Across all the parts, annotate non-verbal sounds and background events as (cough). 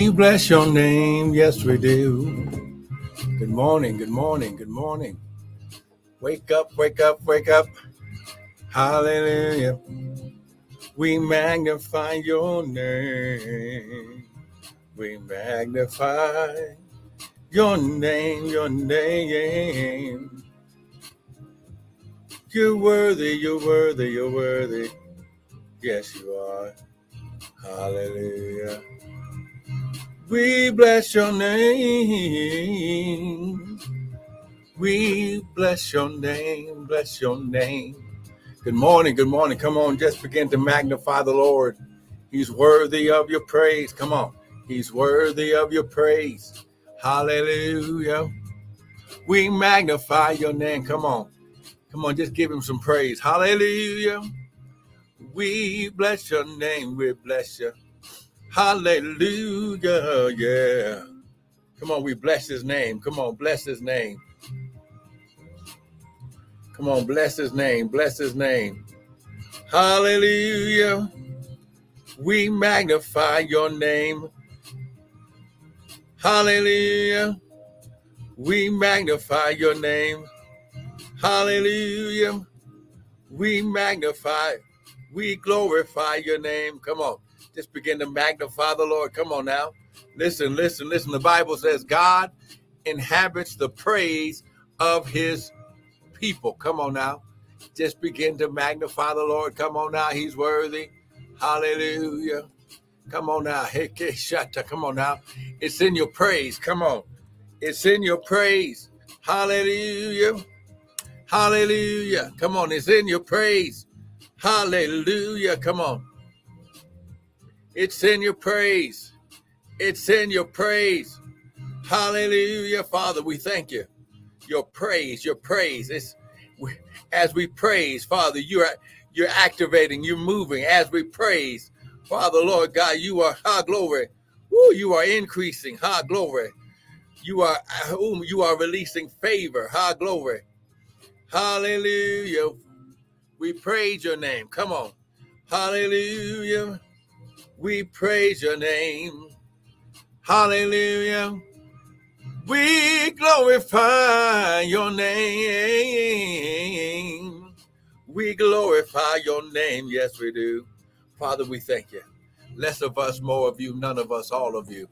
We bless your name, yes we do. Good morning, good morning, good morning. Wake up, wake up, wake up. Hallelujah. We magnify your name. We magnify your name, your name. You're worthy, you're worthy, you're worthy. Yes, you are. Hallelujah. We bless your name. We bless your name, bless your name. Good morning, good morning. Come on, just begin to magnify the Lord. He's worthy of your praise. Come on. He's worthy of your praise. Hallelujah. We magnify your name. Come on. Come on, just give him some praise. Hallelujah. We bless your name. We bless you. Hallelujah. Yeah. Come on, we bless his name. Come on, bless his name. Come on, bless his name. Bless his name. Hallelujah. We magnify your name. Hallelujah. We magnify your name. Hallelujah. We magnify, we glorify your name. Come on. Just begin to magnify the Lord. Come on now. Listen, listen, listen. The Bible says God inhabits the praise of his people. Come on now. Just begin to magnify the Lord. Come on now. He's worthy. Hallelujah. Come on now. (laughs) Come on now. It's in your praise. Come on. It's in your praise. Hallelujah. Hallelujah. Come on. It's in your praise. Hallelujah. Come on. It's in your praise. It's in your praise. Hallelujah, Father. We thank you. Your praise, your praise. It's as we praise, Father. You're you're activating. You're moving as we praise, Father, Lord God. You are high glory. Woo, you are increasing. High glory. You are you are releasing favor. High glory. Hallelujah. We praise your name. Come on. Hallelujah. We praise your name. Hallelujah. We glorify your name. We glorify your name. Yes, we do. Father, we thank you. Less of us, more of you, none of us, all of you.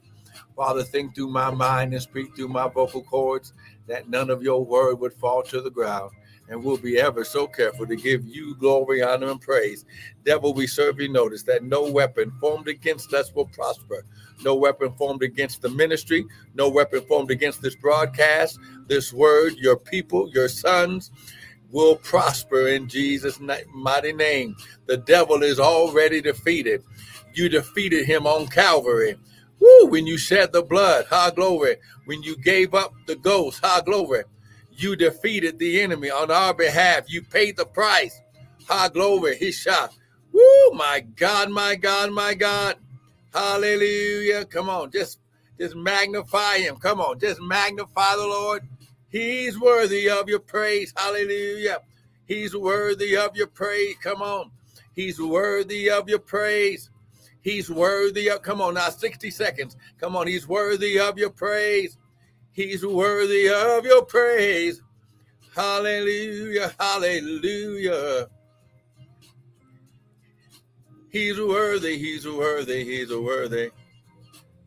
Father, think through my mind and speak through my vocal cords that none of your word would fall to the ground and we'll be ever so careful to give you glory, honor, and praise. Devil, we serve you notice that no weapon formed against us will prosper. No weapon formed against the ministry, no weapon formed against this broadcast, this word, your people, your sons will prosper in Jesus' mighty name. The devil is already defeated. You defeated him on Calvary. Woo, when you shed the blood, high glory. When you gave up the ghost, high glory you defeated the enemy on our behalf. You paid the price. High glory. He shot. Woo, my God, my God, my God. Hallelujah. Come on, just just magnify him. Come on, just magnify the Lord. He's worthy of your praise. Hallelujah. He's worthy of your praise. Come on. He's worthy of your praise. He's worthy of, come on now, 60 seconds. Come on, he's worthy of your praise. He's worthy of your praise. Hallelujah, hallelujah. He's worthy, he's worthy, he's worthy.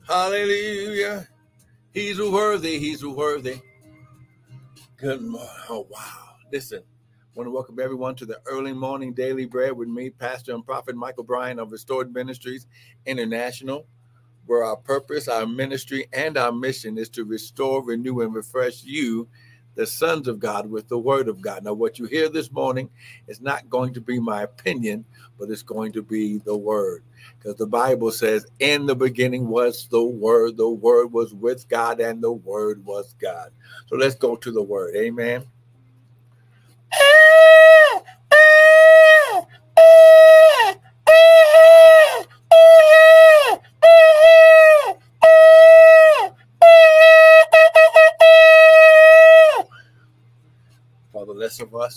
Hallelujah. He's worthy, he's worthy. Good morning. Oh, wow. Listen, I want to welcome everyone to the early morning daily bread with me, Pastor and Prophet Michael Bryan of Restored Ministries International where our purpose, our ministry, and our mission is to restore, renew, and refresh you, the sons of God, with the word of God. Now, what you hear this morning is not going to be my opinion, but it's going to be the word. Because the Bible says, In the beginning was the word, the word was with God, and the word was God. So let's go to the word. Amen.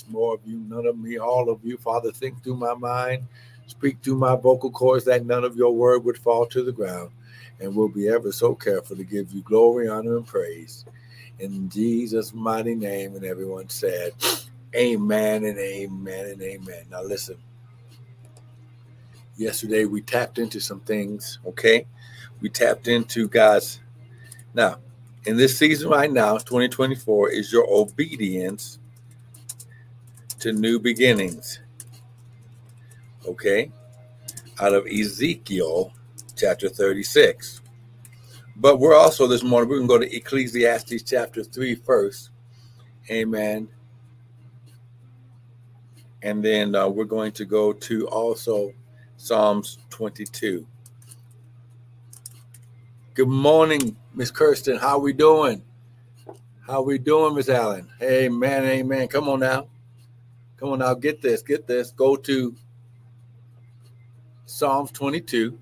More of you, none of me, all of you. Father, think through my mind, speak through my vocal cords that none of your word would fall to the ground. and we'll be ever so careful to give you glory, honor, and praise. In Jesus' mighty name, and everyone said, Amen and amen and amen. Now, listen. Yesterday, we tapped into some things, okay? We tapped into God's. Now, in this season right now, 2024, is your obedience to new beginnings. Okay? Out of Ezekiel chapter 36. But we're also this morning, we're going to go to Ecclesiastes chapter 3 first. Amen. And then uh, we're going to go to also Psalms 22. Good morning, Miss Kirsten. How we doing? How we doing, Miss Allen? Amen, amen. Come on now. Come on now, get this, get this. Go to Psalms 22.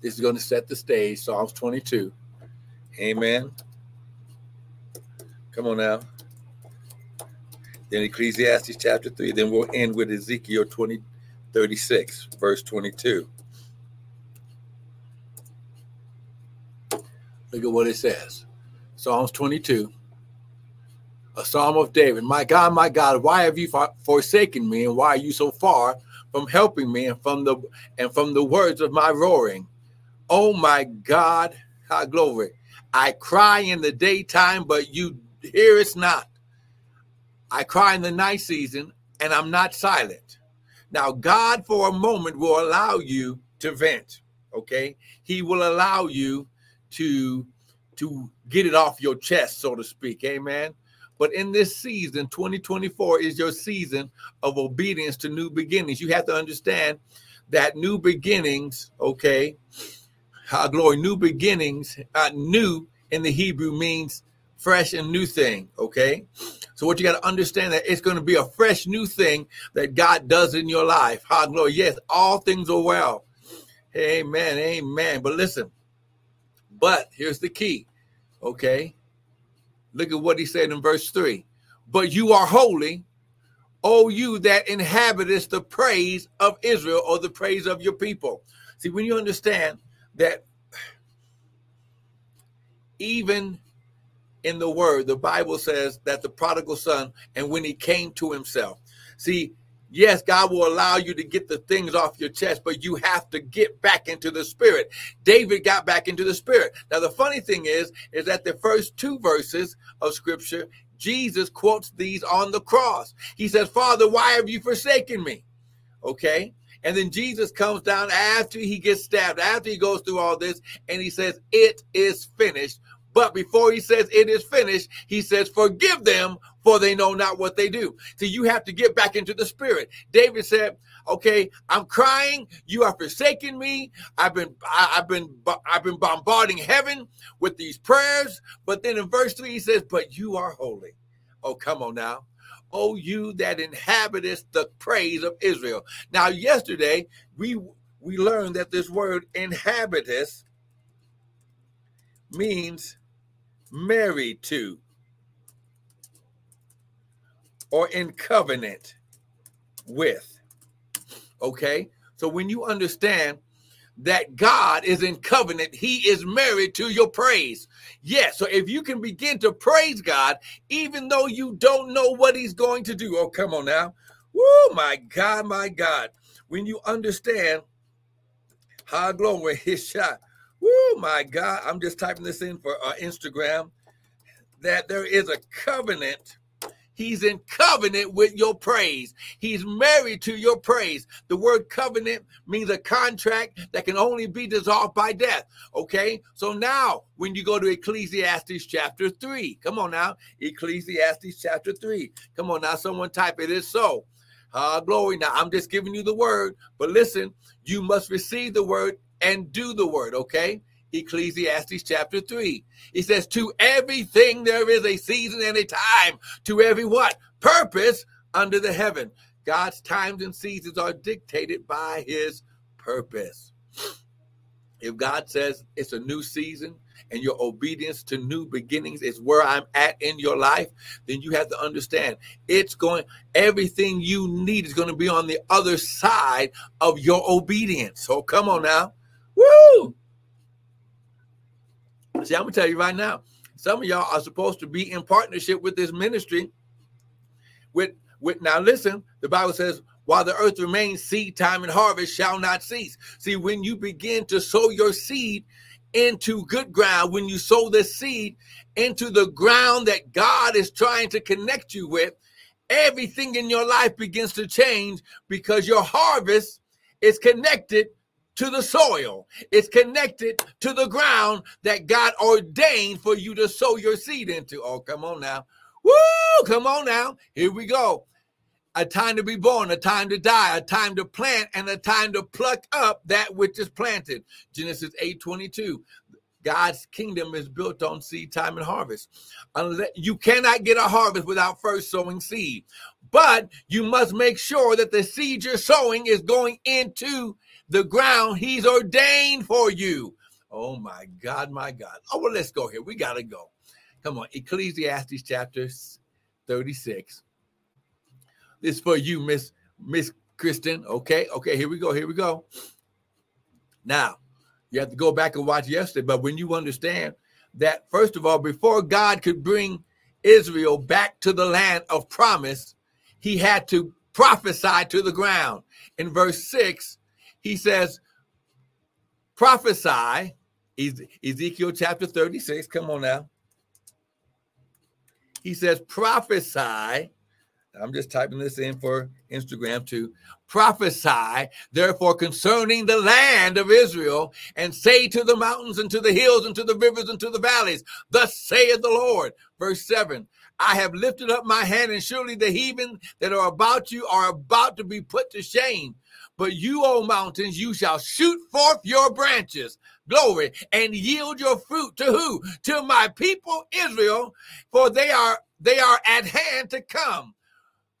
This is going to set the stage. Psalms 22. Amen. Come on now. Then Ecclesiastes chapter 3. Then we'll end with Ezekiel 20, 36, verse 22. Look at what it says. Psalms 22 a psalm of David. My God, my God, why have you forsaken me, and why are you so far from helping me, and from the and from the words of my roaring? Oh my God, how glory! I cry in the daytime, but you hear it not. I cry in the night season, and I'm not silent. Now, God, for a moment, will allow you to vent. Okay, He will allow you to to get it off your chest, so to speak. Amen. But in this season, 2024 is your season of obedience to new beginnings. You have to understand that new beginnings, okay, how glory, new beginnings, uh, new in the Hebrew means fresh and new thing, okay? So what you got to understand that it's going to be a fresh new thing that God does in your life. How glory, yes, all things are well. Amen, amen. But listen, but here's the key, okay? Look at what he said in verse 3. But you are holy, O you that inhabitest the praise of Israel or the praise of your people. See, when you understand that even in the word, the Bible says that the prodigal son, and when he came to himself, see, Yes, God will allow you to get the things off your chest, but you have to get back into the spirit. David got back into the spirit. Now, the funny thing is, is that the first two verses of scripture, Jesus quotes these on the cross. He says, Father, why have you forsaken me? Okay. And then Jesus comes down after he gets stabbed, after he goes through all this, and he says, It is finished. But before he says it is finished, he says, Forgive them, for they know not what they do. So you have to get back into the spirit. David said, Okay, I'm crying. You are forsaking me. I've been I, have been I've been bombarding heaven with these prayers. But then in verse 3, he says, But you are holy. Oh, come on now. Oh, you that inhabitest the praise of Israel. Now, yesterday we we learned that this word inhabitest means married to or in covenant with. Okay? So when you understand that God is in covenant, He is married to your praise. Yes. So if you can begin to praise God, even though you don't know what He's going to do, oh, come on now. Woo, my God, my God. When you understand how glory (laughs) his shot, Woo, my God. I'm just typing this in for uh, Instagram that there is a covenant. He's in covenant with your praise. He's married to your praise. The word covenant means a contract that can only be dissolved by death. Okay. So now, when you go to Ecclesiastes chapter 3, come on now. Ecclesiastes chapter 3. Come on now. Someone type it is so. Uh, glory. Now, I'm just giving you the word, but listen, you must receive the word and do the word, okay? Ecclesiastes chapter 3. He says, To everything there is a season and a time, to every what? Purpose under the heaven. God's times and seasons are dictated by his purpose. If God says it's a new season and your obedience to new beginnings is where I'm at in your life, then you have to understand it's going, everything you need is going to be on the other side of your obedience. So come on now. Woo! See, I'm gonna tell you right now. Some of y'all are supposed to be in partnership with this ministry. With with now, listen. The Bible says, "While the earth remains, seed time and harvest shall not cease." See, when you begin to sow your seed into good ground, when you sow the seed into the ground that God is trying to connect you with, everything in your life begins to change because your harvest is connected to the soil. It's connected to the ground that God ordained for you to sow your seed into. Oh, come on now. Woo! Come on now. Here we go. A time to be born, a time to die, a time to plant, and a time to pluck up that which is planted. Genesis 8 22. God's kingdom is built on seed time and harvest. You cannot get a harvest without first sowing seed. But you must make sure that the seed you're sowing is going into the ground he's ordained for you. Oh my God, my God. Oh, well, let's go here. We got to go. Come on. Ecclesiastes chapter 36. This for you, Miss Miss Kristen. Okay, okay, here we go. Here we go. Now, you have to go back and watch yesterday. But when you understand that, first of all, before God could bring Israel back to the land of promise, he had to prophesy to the ground. In verse 6, he says, prophesy, Ezekiel chapter 36. Come on now. He says, prophesy I'm just typing this in for Instagram to prophesy, therefore, concerning the land of Israel, and say to the mountains and to the hills and to the rivers and to the valleys, Thus saith the Lord. Verse 7 I have lifted up my hand, and surely the heathen that are about you are about to be put to shame. But you, O mountains, you shall shoot forth your branches, glory, and yield your fruit to who? To my people Israel, for they are they are at hand to come.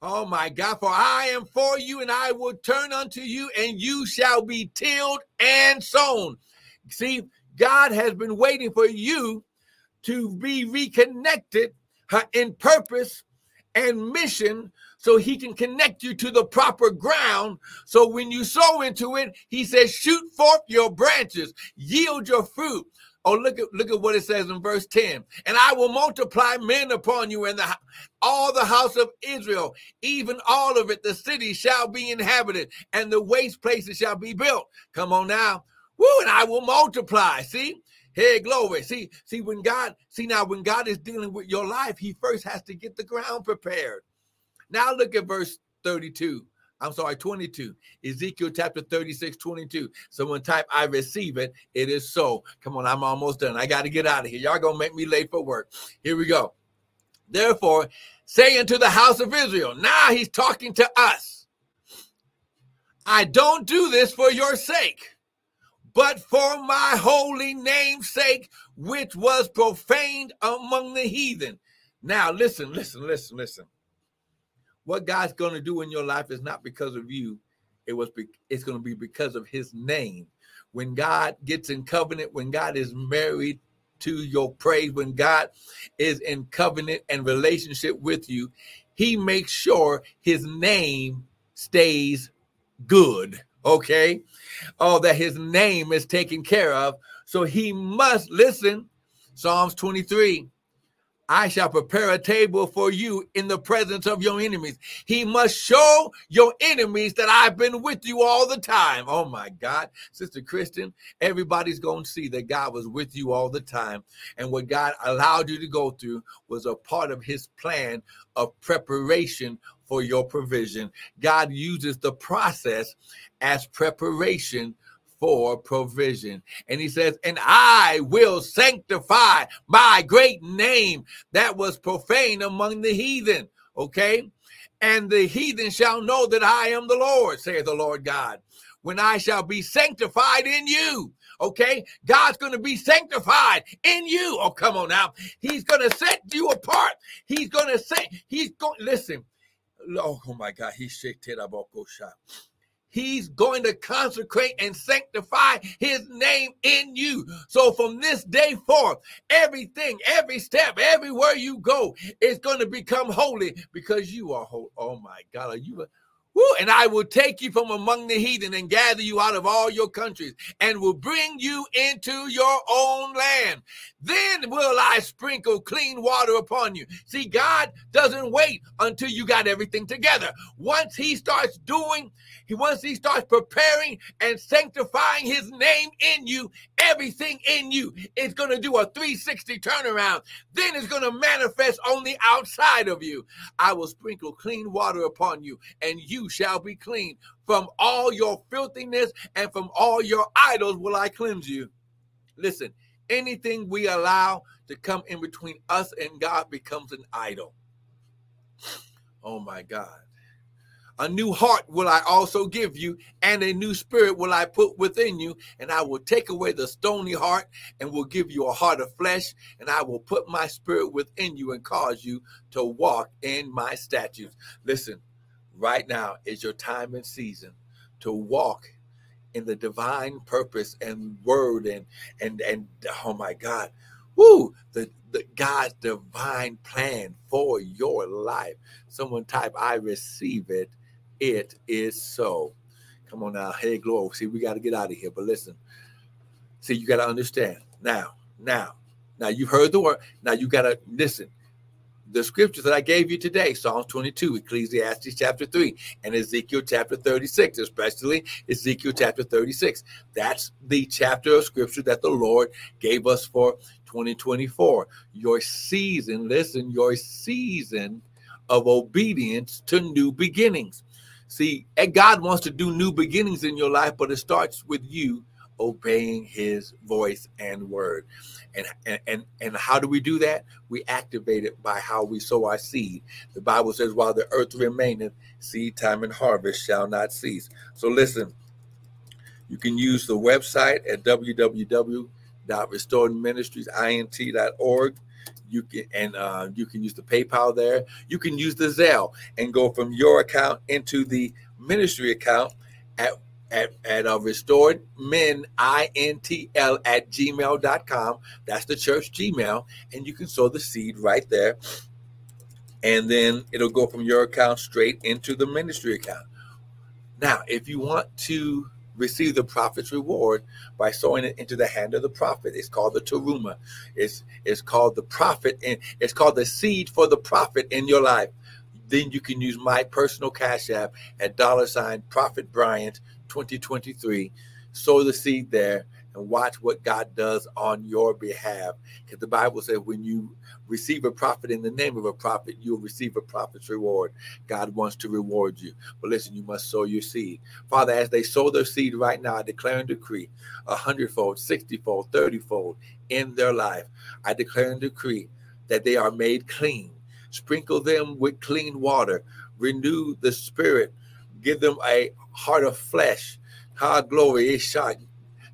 Oh my God, for I am for you, and I will turn unto you, and you shall be tilled and sown. See, God has been waiting for you to be reconnected in purpose and mission so he can connect you to the proper ground. So when you sow into it, he says, shoot forth your branches, yield your fruit. Oh, look at look at what it says in verse 10. And I will multiply men upon you and the all the house of Israel, even all of it, the city shall be inhabited, and the waste places shall be built. Come on now. Woo, and I will multiply. See? Hey, glory. See, see, when God, see now, when God is dealing with your life, he first has to get the ground prepared. Now look at verse 32. I'm sorry, 22. Ezekiel chapter 36, 22. Someone type, I receive it. It is so. Come on, I'm almost done. I got to get out of here. Y'all going to make me late for work. Here we go. Therefore, saying to the house of Israel, now he's talking to us. I don't do this for your sake, but for my holy name's sake, which was profaned among the heathen. Now, listen, listen, listen, listen what God's going to do in your life is not because of you. It was be, it's going to be because of his name. When God gets in covenant, when God is married to your praise, when God is in covenant and relationship with you, he makes sure his name stays good. Okay. Oh, that his name is taken care of. So he must listen. Psalms 23 I shall prepare a table for you in the presence of your enemies. He must show your enemies that I've been with you all the time. Oh my God, Sister Kristen, everybody's going to see that God was with you all the time. And what God allowed you to go through was a part of his plan of preparation for your provision. God uses the process as preparation for provision. And he says, And I will sanctify my great name that was profane among the heathen. Okay. And the heathen shall know that I am the Lord, saith the Lord God, when I shall be sanctified in you. Okay, God's going to be sanctified in you. Oh, come on now. He's going to set you apart. He's going to say, He's going, listen. Oh, oh my God. He shake oh, shot. He's going to consecrate and sanctify his name in you. So from this day forth, everything, every step, everywhere you go is going to become holy because you are holy. Oh my God, are you? Woo, and I will take you from among the heathen and gather you out of all your countries and will bring you into your own land. then will I sprinkle clean water upon you. See, God doesn't wait until you got everything together. Once He starts doing, He once He starts preparing and sanctifying His name in you, everything in you is going to do a 360 turnaround. Then it's going to manifest on the outside of you. I will sprinkle clean water upon you, and you shall be clean. From all your filthiness and from all your idols will I cleanse you. Listen, anything we allow to come in between us and God becomes an idol. Oh my God. A new heart will I also give you, and a new spirit will I put within you, and I will take away the stony heart and will give you a heart of flesh, and I will put my spirit within you and cause you to walk in my statutes. Listen, right now is your time and season to walk in the divine purpose and word and and and oh my God, woo, the, the God's divine plan for your life. Someone type, I receive it. It is so. Come on now. Hey, glory. See, we got to get out of here. But listen, see, you got to understand now, now, now you've heard the word. Now you got to listen the scriptures that I gave you today Psalms 22, Ecclesiastes chapter 3, and Ezekiel chapter 36, especially Ezekiel chapter 36. That's the chapter of scripture that the Lord gave us for 2024. Your season, listen, your season of obedience to new beginnings. See, God wants to do new beginnings in your life, but it starts with you obeying his voice and word. And, and and how do we do that? We activate it by how we sow our seed. The Bible says, while the earth remaineth, seed time and harvest shall not cease. So listen, you can use the website at www.restoredministriesint.org. You can and uh, you can use the PayPal there. You can use the Zelle and go from your account into the ministry account at at, at uh, restored men intl at gmail.com that's the church gmail and you can sow the seed right there. And then it'll go from your account straight into the ministry account. Now if you want to receive the prophet's reward by sowing it into the hand of the prophet. It's called the teruma. It's it's called the prophet and it's called the seed for the prophet in your life. Then you can use my personal cash app at dollar sign prophet bryant 2023. Sow the seed there and watch what God does on your behalf. Because the Bible says when you receive a prophet in the name of a prophet, you'll receive a prophet's reward. God wants to reward you. But listen, you must sow your seed. Father, as they sow their seed right now, I declare and decree a hundredfold, sixtyfold, thirtyfold in their life. I declare and decree that they are made clean. Sprinkle them with clean water. Renew the spirit. Give them a heart of flesh. Ah, glory.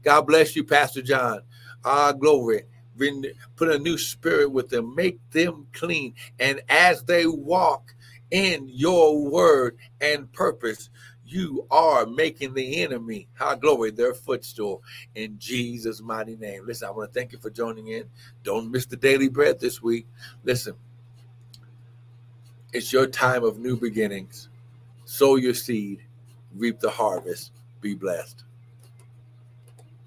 God bless you, Pastor John. Ah, glory. Put a new spirit with them. Make them clean. And as they walk in your word and purpose, you are making the enemy, how glory, their footstool in Jesus' mighty name. Listen, I want to thank you for joining in. Don't miss the daily bread this week. Listen, it's your time of new beginnings. Sow your seed reap the harvest. Be blessed.